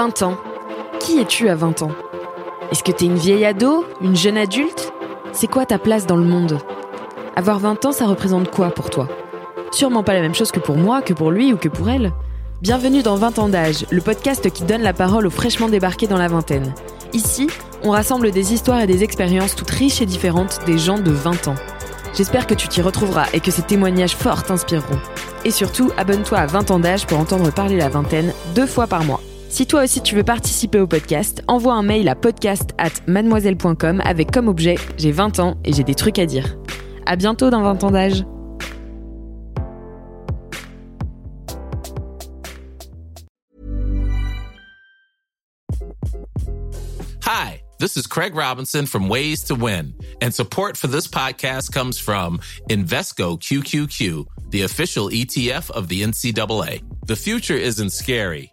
20 ans. Qui es-tu à 20 ans? Est-ce que t'es une vieille ado Une jeune adulte? C'est quoi ta place dans le monde? Avoir 20 ans, ça représente quoi pour toi? Sûrement pas la même chose que pour moi, que pour lui ou que pour elle. Bienvenue dans 20 ans d'âge, le podcast qui donne la parole aux fraîchement débarqués dans la vingtaine. Ici, on rassemble des histoires et des expériences toutes riches et différentes des gens de 20 ans. J'espère que tu t'y retrouveras et que ces témoignages forts t'inspireront. Et surtout, abonne-toi à 20 ans d'âge pour entendre parler la vingtaine deux fois par mois. Si toi aussi tu veux participer au podcast, envoie un mail à podcast at avec comme objet J'ai 20 ans et j'ai des trucs à dire. À bientôt dans 20 ans d'âge. Hi, this is Craig Robinson from Ways to Win, and support for this podcast comes from Invesco QQQ, the official ETF of the NCAA. The future isn't scary.